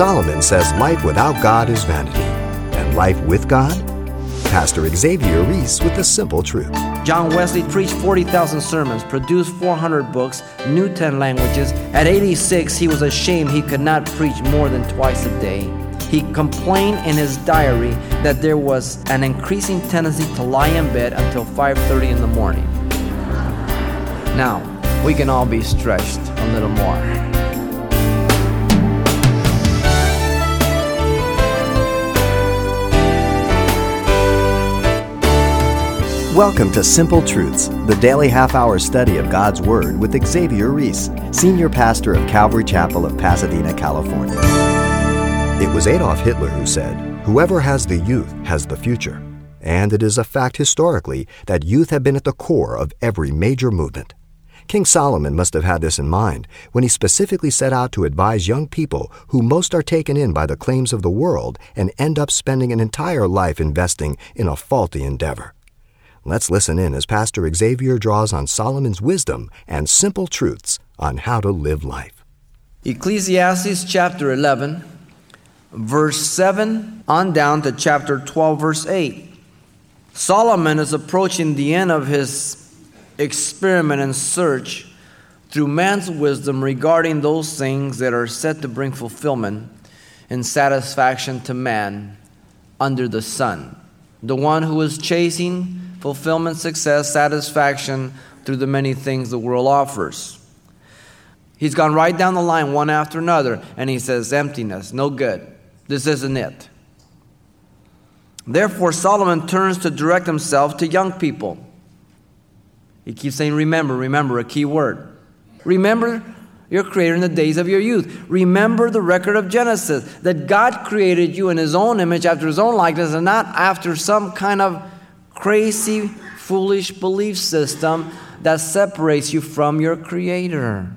Solomon says life without God is vanity, and life with God? Pastor Xavier Reese with the simple truth. John Wesley preached 40,000 sermons, produced 400 books, knew 10 languages. At 86, he was ashamed he could not preach more than twice a day. He complained in his diary that there was an increasing tendency to lie in bed until 5:30 in the morning. Now, we can all be stretched a little more. Welcome to Simple Truths, the daily half hour study of God's Word with Xavier Reese, Senior Pastor of Calvary Chapel of Pasadena, California. It was Adolf Hitler who said, Whoever has the youth has the future. And it is a fact historically that youth have been at the core of every major movement. King Solomon must have had this in mind when he specifically set out to advise young people who most are taken in by the claims of the world and end up spending an entire life investing in a faulty endeavor. Let's listen in as Pastor Xavier draws on Solomon's wisdom and simple truths on how to live life. Ecclesiastes chapter 11, verse 7 on down to chapter 12, verse 8. Solomon is approaching the end of his experiment and search through man's wisdom regarding those things that are set to bring fulfillment and satisfaction to man under the sun. The one who is chasing fulfillment, success, satisfaction through the many things the world offers. He's gone right down the line, one after another, and he says, Emptiness, no good. This isn't it. Therefore, Solomon turns to direct himself to young people. He keeps saying, Remember, remember, a key word. Remember your Creator in the days of your youth. Remember the record of Genesis that God created you in His own image, after His own likeness, and not after some kind of crazy, foolish belief system that separates you from your Creator.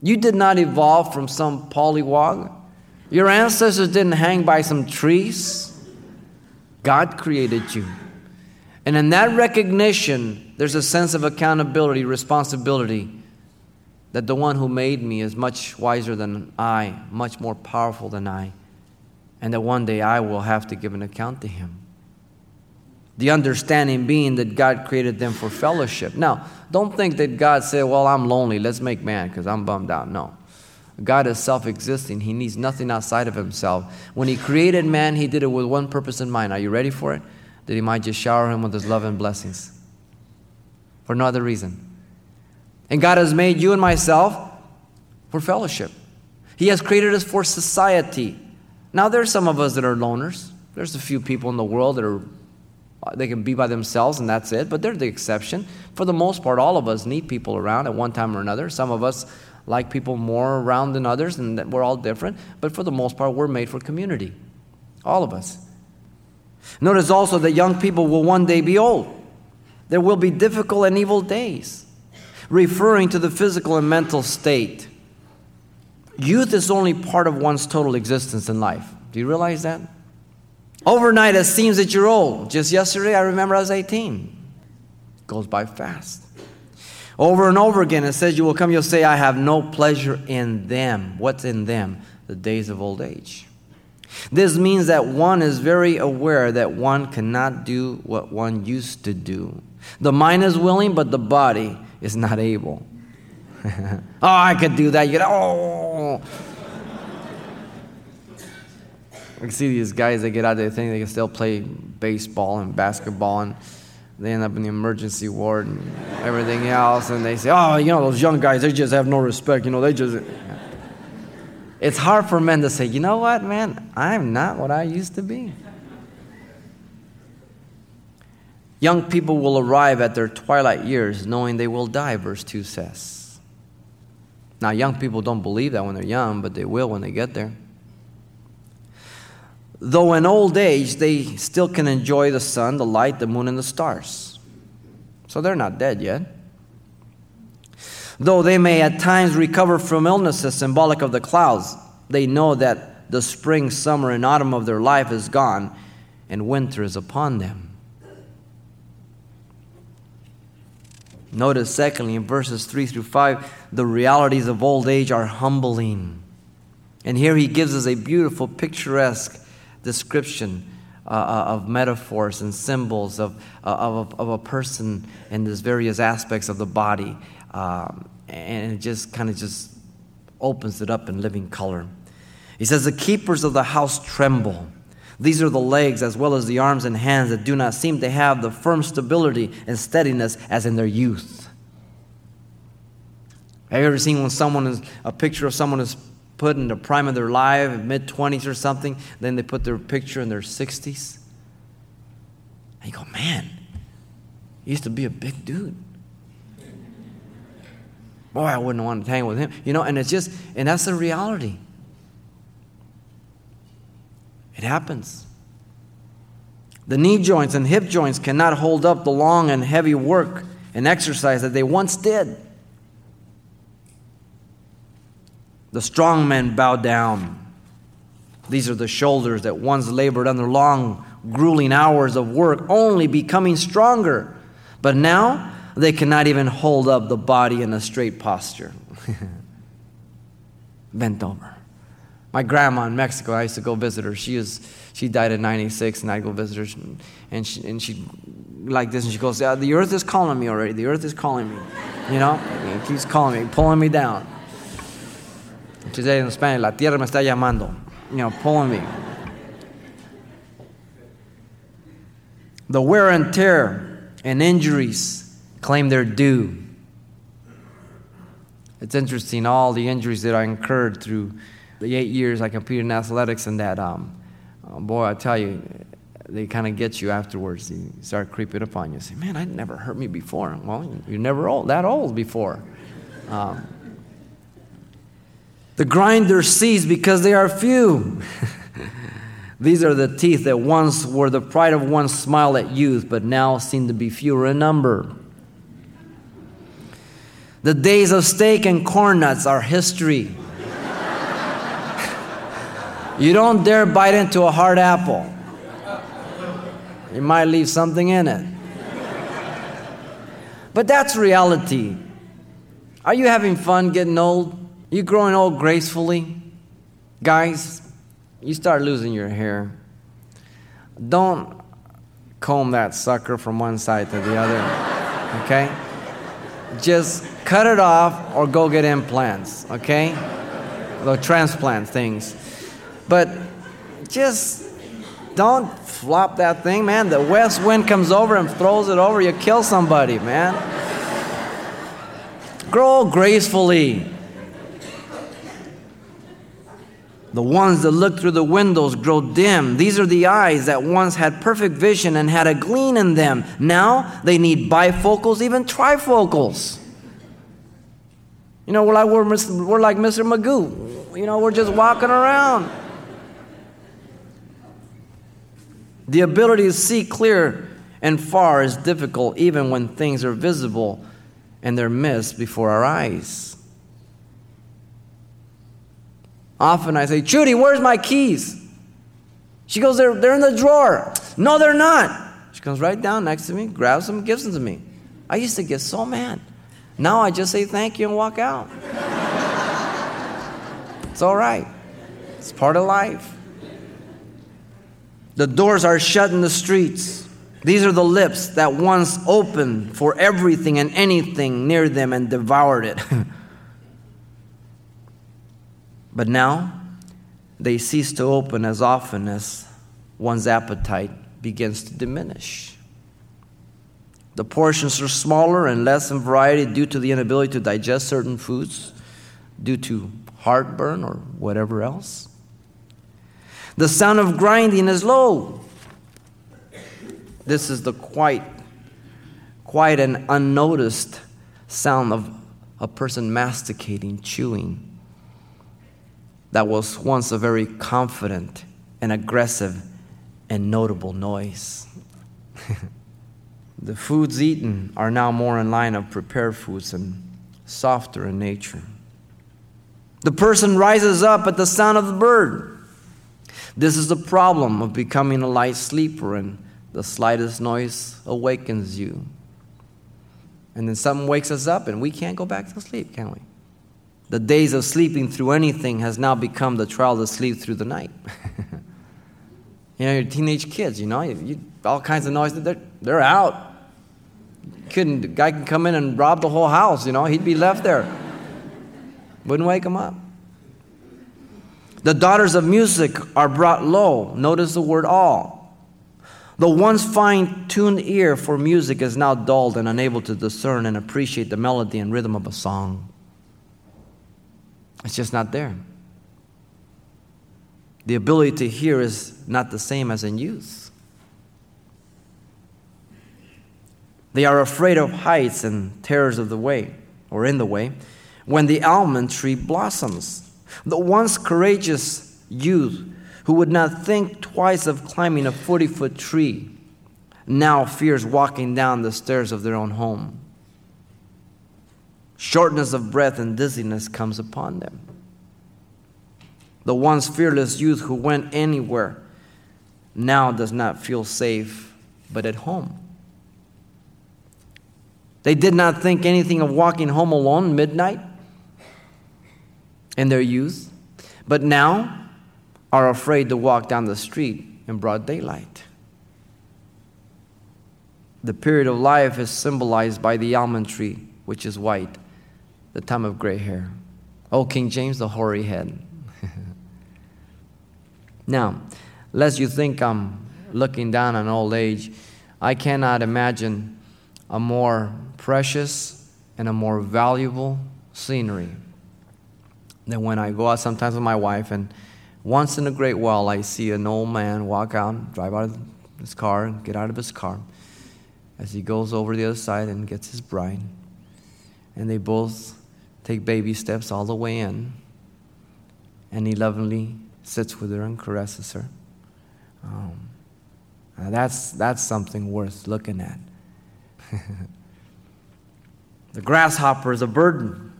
You did not evolve from some pollywog. Your ancestors didn't hang by some trees. God created you. And in that recognition, there's a sense of accountability, responsibility that the one who made me is much wiser than I, much more powerful than I, and that one day I will have to give an account to him. The understanding being that God created them for fellowship. Now, don't think that God said, Well, I'm lonely, let's make man because I'm bummed out. No. God is self existing. He needs nothing outside of himself. When He created man, He did it with one purpose in mind. Are you ready for it? That He might just shower him with His love and blessings. For no other reason. And God has made you and myself for fellowship. He has created us for society. Now, there's some of us that are loners. There's a few people in the world that are Uh, they can be by themselves and that's it, but they're the exception. For the most part, all of us need people around at one time or another. Some of us like people more around than others, and we're all different. But for the most part, we're made for community. All of us. Notice also that young people will one day be old. There will be difficult and evil days, referring to the physical and mental state. Youth is only part of one's total existence in life. Do you realize that? Overnight, it seems that you're old. Just yesterday, I remember I was 18. It goes by fast. Over and over again, it says, You will come, you'll say, I have no pleasure in them. What's in them? The days of old age. This means that one is very aware that one cannot do what one used to do. The mind is willing, but the body is not able. oh, I could do that. You know, oh. I can see these guys that get out, they think they can still play baseball and basketball, and they end up in the emergency ward and everything else, and they say, oh, you know, those young guys, they just have no respect, you know, they just. It's hard for men to say, you know what, man, I'm not what I used to be. Young people will arrive at their twilight years knowing they will die, verse 2 says. Now, young people don't believe that when they're young, but they will when they get there. Though in old age, they still can enjoy the sun, the light, the moon, and the stars. So they're not dead yet. Though they may at times recover from illnesses symbolic of the clouds, they know that the spring, summer, and autumn of their life is gone and winter is upon them. Notice, secondly, in verses 3 through 5, the realities of old age are humbling. And here he gives us a beautiful, picturesque description uh, uh of metaphors and symbols of, uh, of, of, a person and these various aspects of the body. Um, and it just kind of just opens it up in living color. He says, The keepers of the house tremble. These are the legs as well as the arms and hands that do not seem to have the firm stability and steadiness as in their youth. Have you ever seen when someone is, a picture of someone is put in the prime of their life, mid 20s or something, then they put their picture in their 60s? And you go, man, he used to be a big dude. Boy, I wouldn't want to hang with him. You know, and it's just, and that's the reality. It happens. The knee joints and hip joints cannot hold up the long and heavy work and exercise that they once did. The strong men bow down. These are the shoulders that once labored under long, grueling hours of work, only becoming stronger. But now they cannot even hold up the body in a straight posture. Bent over. My grandma in Mexico, I used to go visit her. She is she died at 96, and I'd go visit her, and she and she like this, and she goes, yeah, "The earth is calling me already. The earth is calling me." You know, it keeps calling me, pulling me down. Said in Spanish, "La tierra me está llamando," you know, pulling me. The wear and tear and injuries claim their due. It's interesting, all the injuries that I incurred through the eight years I competed in athletics, and that, um, oh boy, I tell you, they kind of get you afterwards. They start creeping up on you. Say, man, I never hurt me before. Well, you're never old, that old before. Um, the grinder sees because they are few. These are the teeth that once were the pride of one's smile at youth, but now seem to be fewer in number. The days of steak and corn nuts are history. You don't dare bite into a hard apple. You might leave something in it. But that's reality. Are you having fun getting old? You growing old gracefully? Guys, you start losing your hair. Don't comb that sucker from one side to the other, okay? Just cut it off or go get implants, okay? The transplant things. But just don't flop that thing, man. The west wind comes over and throws it over, you kill somebody, man. Grow gracefully. The ones that look through the windows grow dim. These are the eyes that once had perfect vision and had a gleam in them. Now they need bifocals, even trifocals. You know, we're like, we're, we're like Mr. Magoo. You know, we're just walking around. The ability to see clear and far is difficult even when things are visible and they're missed before our eyes. Often I say, Judy, where's my keys? She goes, they're, they're in the drawer. No, they're not. She comes right down next to me, grabs them, gives them to me. I used to get so mad. Now I just say thank you and walk out. it's all right, it's part of life. The doors are shut in the streets. These are the lips that once opened for everything and anything near them and devoured it. but now they cease to open as often as one's appetite begins to diminish. The portions are smaller and less in variety due to the inability to digest certain foods, due to heartburn or whatever else. The sound of grinding is low. This is the quite, quite an unnoticed sound of a person masticating, chewing. That was once a very confident and aggressive and notable noise. the foods eaten are now more in line of prepared foods and softer in nature. The person rises up at the sound of the bird. This is the problem of becoming a light sleeper, and the slightest noise awakens you. And then something wakes us up, and we can't go back to sleep, can we? The days of sleeping through anything has now become the trial to sleep through the night. you know, your teenage kids, you know, you, you, all kinds of noise, they're, they're out. Couldn't, the guy can come in and rob the whole house, you know, he'd be left there. Wouldn't wake him up. The daughters of music are brought low. Notice the word all. The once fine tuned ear for music is now dulled and unable to discern and appreciate the melody and rhythm of a song. It's just not there. The ability to hear is not the same as in youth. They are afraid of heights and terrors of the way, or in the way, when the almond tree blossoms. The once courageous youth who would not think twice of climbing a 40 foot tree now fears walking down the stairs of their own home. Shortness of breath and dizziness comes upon them. The once fearless youth who went anywhere now does not feel safe but at home. They did not think anything of walking home alone midnight in their youth, but now are afraid to walk down the street in broad daylight. The period of life is symbolized by the almond tree, which is white, the time of gray hair. Oh, King James, the hoary head. now, lest you think I'm looking down on old age, I cannot imagine a more precious and a more valuable scenery than when I go out sometimes with my wife, and once in a great while I see an old man walk out, drive out of his car, get out of his car as he goes over the other side and gets his bride. And they both take baby steps all the way in, and he lovingly sits with her and caresses her. Um, that's, that's something worth looking at. the grasshopper is a burden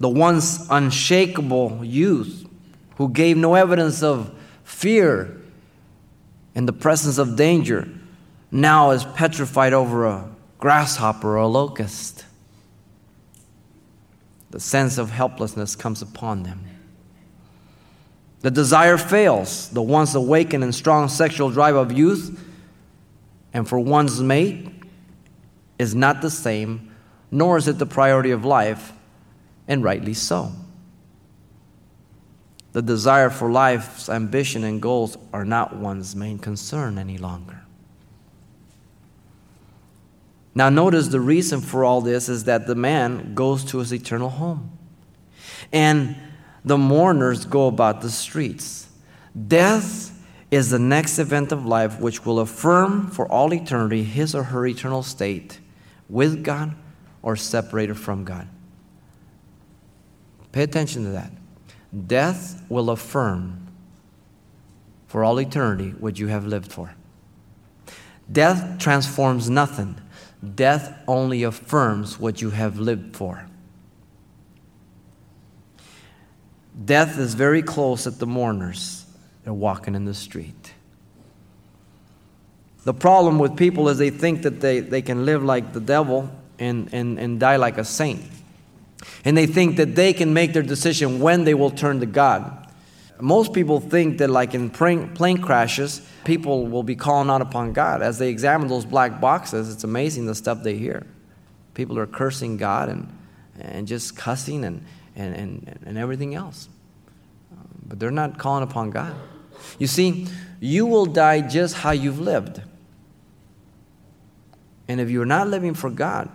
the once unshakable youth who gave no evidence of fear in the presence of danger, now is petrified over a grasshopper or a locust. The sense of helplessness comes upon them. The desire fails. The once awakened and strong sexual drive of youth and for one's mate is not the same, nor is it the priority of life and rightly so. The desire for life's ambition and goals are not one's main concern any longer. Now, notice the reason for all this is that the man goes to his eternal home. And the mourners go about the streets. Death is the next event of life which will affirm for all eternity his or her eternal state with God or separated from God. Pay attention to that. Death will affirm for all eternity what you have lived for. Death transforms nothing, death only affirms what you have lived for. Death is very close at the mourners. They're walking in the street. The problem with people is they think that they, they can live like the devil and, and, and die like a saint. And they think that they can make their decision when they will turn to God. Most people think that, like in plane crashes, people will be calling out upon God. As they examine those black boxes, it's amazing the stuff they hear. People are cursing God and, and just cussing and, and, and, and everything else. Um, but they're not calling upon God. You see, you will die just how you've lived. And if you're not living for God,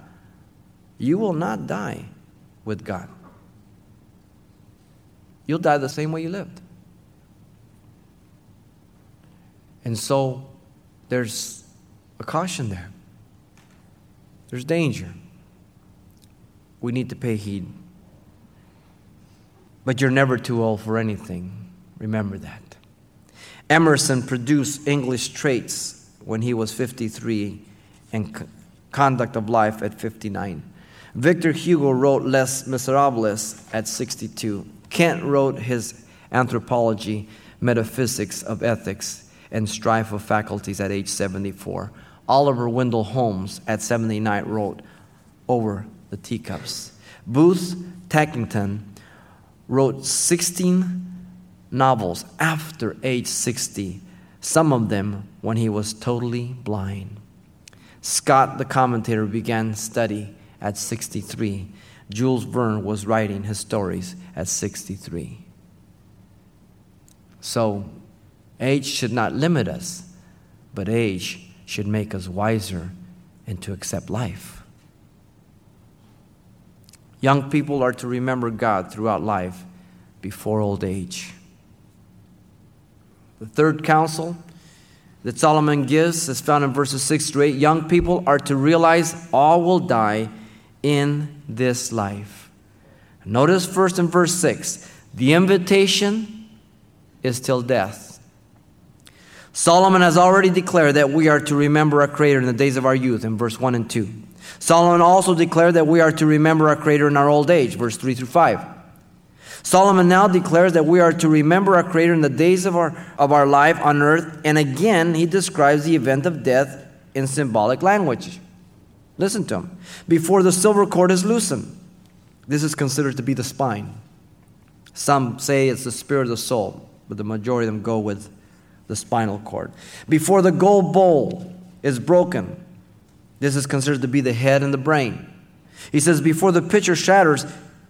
you will not die with God. You'll die the same way you lived. And so there's a caution there. There's danger. We need to pay heed. But you're never too old for anything. Remember that. Emerson produced English traits when he was 53 and conduct of life at 59. Victor Hugo wrote Les Miserables at 62. Kant wrote his Anthropology, Metaphysics of Ethics, and Strife of Faculties at age 74. Oliver Wendell Holmes at 79 wrote Over the Teacups. Booth Tarkington wrote 16 novels after age 60, some of them when he was totally blind. Scott, the commentator, began study at 63. Jules Verne was writing his stories at 63. So, age should not limit us, but age should make us wiser and to accept life. Young people are to remember God throughout life before old age. The third counsel that Solomon gives is found in verses 6 to 8. Young people are to realize all will die in this life. Notice first in verse 6 the invitation is till death. Solomon has already declared that we are to remember our Creator in the days of our youth in verse 1 and 2. Solomon also declared that we are to remember our Creator in our old age, verse 3 through 5. Solomon now declares that we are to remember our Creator in the days of our, of our life on earth, and again, he describes the event of death in symbolic language. Listen to him. Before the silver cord is loosened, this is considered to be the spine. Some say it's the spirit of the soul, but the majority of them go with the spinal cord. Before the gold bowl is broken, this is considered to be the head and the brain. He says, before the pitcher shatters,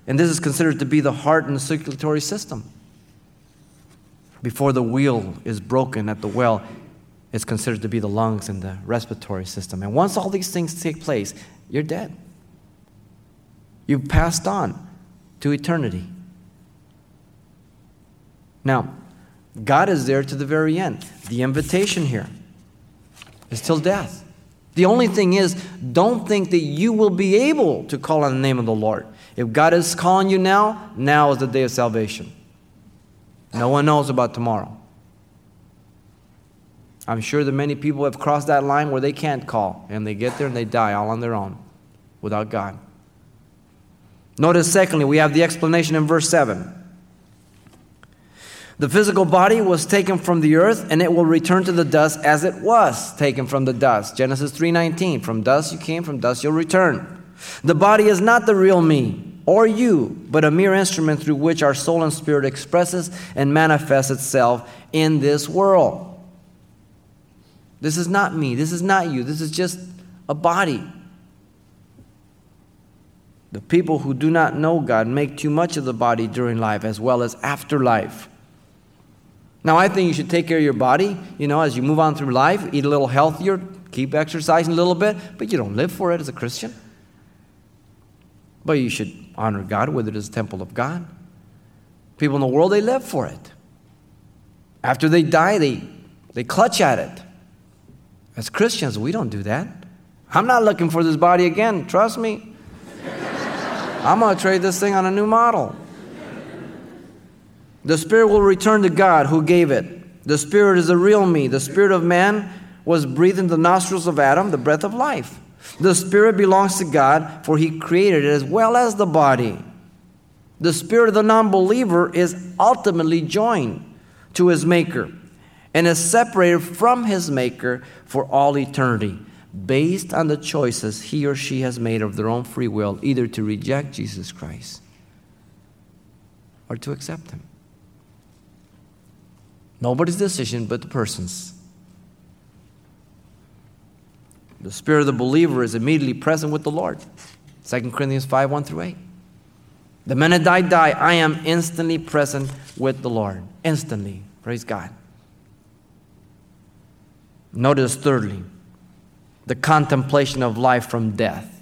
and this is considered to be the heart and the circulatory system. Before the wheel is broken at the well, it's considered to be the lungs and the respiratory system. And once all these things take place, you're dead. You've passed on to eternity. Now, God is there to the very end. The invitation here is till death. The only thing is, don't think that you will be able to call on the name of the Lord. If God is calling you now, now is the day of salvation. No one knows about tomorrow. I'm sure that many people have crossed that line where they can't call, and they get there and they die all on their own without God. Notice, secondly, we have the explanation in verse 7. The physical body was taken from the earth and it will return to the dust as it was taken from the dust. Genesis 3:19. From dust you came, from dust you'll return. The body is not the real me or you, but a mere instrument through which our soul and spirit expresses and manifests itself in this world. This is not me. This is not you. This is just a body. The people who do not know God make too much of the body during life as well as after life. Now, I think you should take care of your body, you know, as you move on through life, eat a little healthier, keep exercising a little bit, but you don't live for it as a Christian. But you should honor God with it as a temple of God. People in the world, they live for it. After they die, they, they clutch at it. As Christians, we don't do that. I'm not looking for this body again, trust me. I'm going to trade this thing on a new model. The spirit will return to God who gave it. The spirit is the real me. The spirit of man was breathed in the nostrils of Adam, the breath of life. The spirit belongs to God, for he created it as well as the body. The spirit of the non believer is ultimately joined to his maker and is separated from his maker for all eternity based on the choices he or she has made of their own free will, either to reject Jesus Christ or to accept him. Nobody's decision but the person's. The spirit of the believer is immediately present with the Lord. 2 Corinthians 5 1 through 8. The minute I die, I am instantly present with the Lord. Instantly. Praise God. Notice, thirdly, the contemplation of life from death.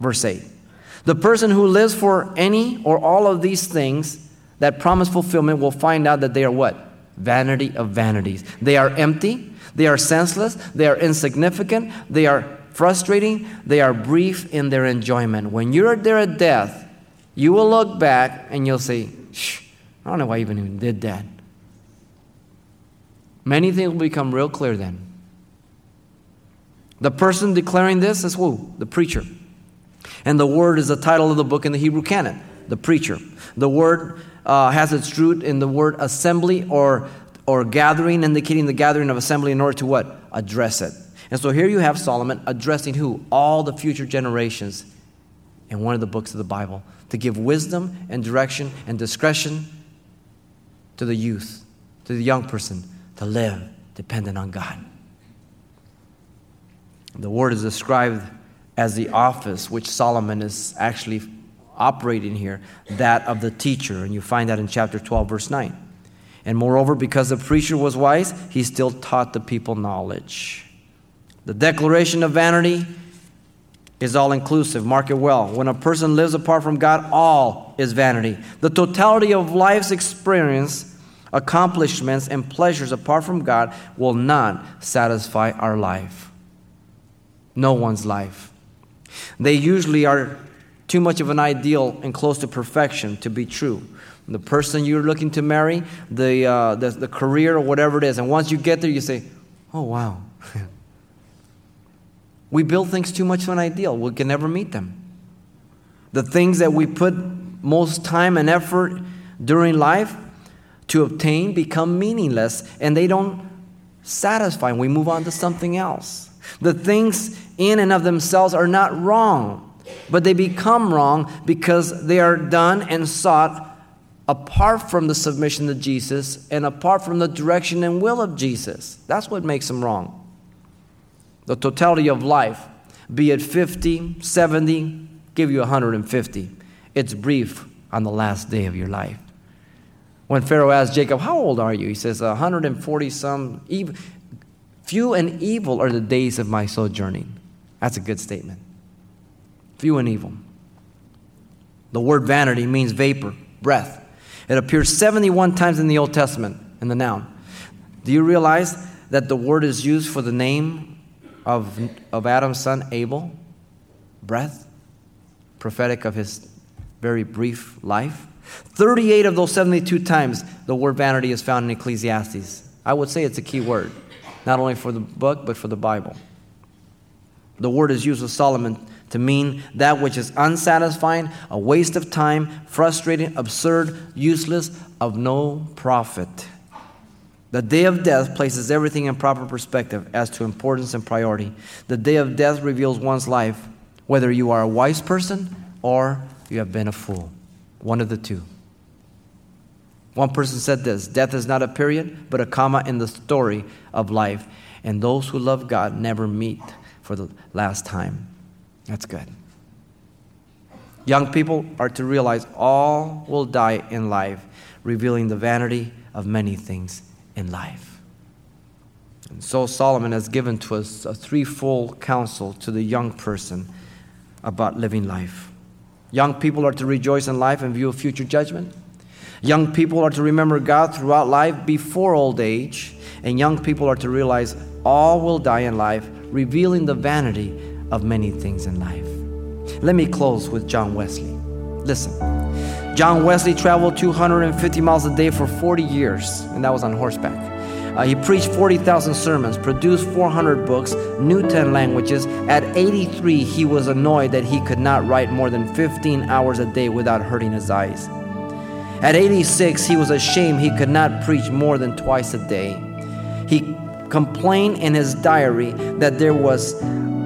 Verse 8. The person who lives for any or all of these things that promise fulfillment will find out that they are what? Vanity of vanities. They are empty, they are senseless, they are insignificant, they are frustrating, they are brief in their enjoyment. When you're there at death, you will look back and you'll say, Shh, I don't know why I even, did that. Many things will become real clear then. The person declaring this is who? The preacher. And the word is the title of the book in the Hebrew canon, the preacher. The word uh, has its root in the word assembly or, or gathering, indicating the gathering of assembly in order to what? Address it. And so here you have Solomon addressing who? All the future generations in one of the books of the Bible, to give wisdom and direction and discretion to the youth, to the young person, to live dependent on God. The word is described as the office which Solomon is actually operating here, that of the teacher. And you find that in chapter 12, verse 9. And moreover, because the preacher was wise, he still taught the people knowledge. The declaration of vanity is all inclusive. Mark it well. When a person lives apart from God, all is vanity. The totality of life's experience, accomplishments, and pleasures apart from God will not satisfy our life. No one's life. They usually are too much of an ideal and close to perfection to be true. The person you're looking to marry, the, uh, the, the career, or whatever it is. And once you get there, you say, oh, wow. we build things too much to an ideal. We can never meet them. The things that we put most time and effort during life to obtain become meaningless and they don't satisfy. We move on to something else. The things in and of themselves are not wrong, but they become wrong because they are done and sought apart from the submission to Jesus and apart from the direction and will of Jesus. That's what makes them wrong. The totality of life, be it 50, 70, give you 150. It's brief on the last day of your life. When Pharaoh asked Jacob, How old are you? He says, 140 some. Few and evil are the days of my sojourning. That's a good statement. Few and evil. The word vanity means vapor, breath. It appears 71 times in the Old Testament in the noun. Do you realize that the word is used for the name of, of Adam's son Abel? Breath, prophetic of his very brief life. 38 of those 72 times the word vanity is found in Ecclesiastes. I would say it's a key word, not only for the book, but for the Bible. The word is used with Solomon to mean that which is unsatisfying, a waste of time, frustrating, absurd, useless, of no profit. The day of death places everything in proper perspective as to importance and priority. The day of death reveals one's life, whether you are a wise person or you have been a fool. One of the two. One person said this Death is not a period, but a comma in the story of life. And those who love God never meet for the last time. That's good. Young people are to realize all will die in life, revealing the vanity of many things in life. And so Solomon has given to us a threefold counsel to the young person about living life. Young people are to rejoice in life and view a future judgment. Young people are to remember God throughout life before old age. And young people are to realize all will die in life, revealing the vanity of many things in life. Let me close with John Wesley. Listen, John Wesley traveled 250 miles a day for 40 years, and that was on horseback. Uh, he preached 40,000 sermons, produced 400 books, knew 10 languages. At 83, he was annoyed that he could not write more than 15 hours a day without hurting his eyes. At 86, he was ashamed he could not preach more than twice a day. He complained in his diary that there was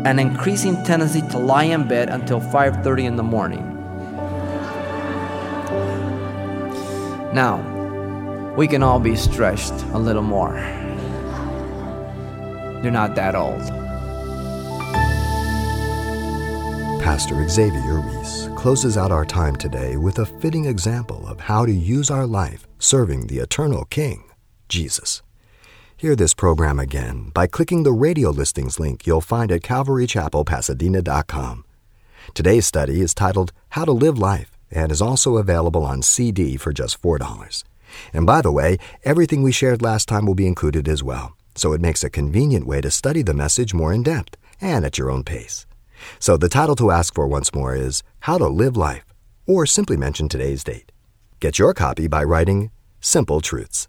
an increasing tendency to lie in bed until 5:30 in the morning. Now, we can all be stretched a little more. You're not that old. Pastor Xavier Reese closes out our time today with a fitting example of how to use our life serving the eternal King, Jesus. Hear this program again by clicking the radio listings link you'll find at calvarychapelpasadena.com. Today's study is titled How to Live Life and is also available on CD for just $4. And by the way, everything we shared last time will be included as well, so it makes a convenient way to study the message more in depth and at your own pace. So the title to ask for once more is How to Live Life, or simply mention today's date. Get your copy by writing Simple Truths.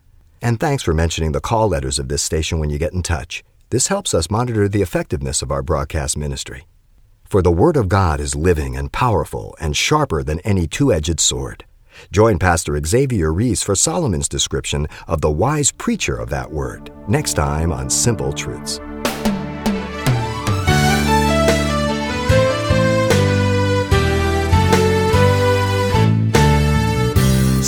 And thanks for mentioning the call letters of this station when you get in touch. This helps us monitor the effectiveness of our broadcast ministry. For the Word of God is living and powerful and sharper than any two edged sword. Join Pastor Xavier Reese for Solomon's description of the wise preacher of that Word next time on Simple Truths.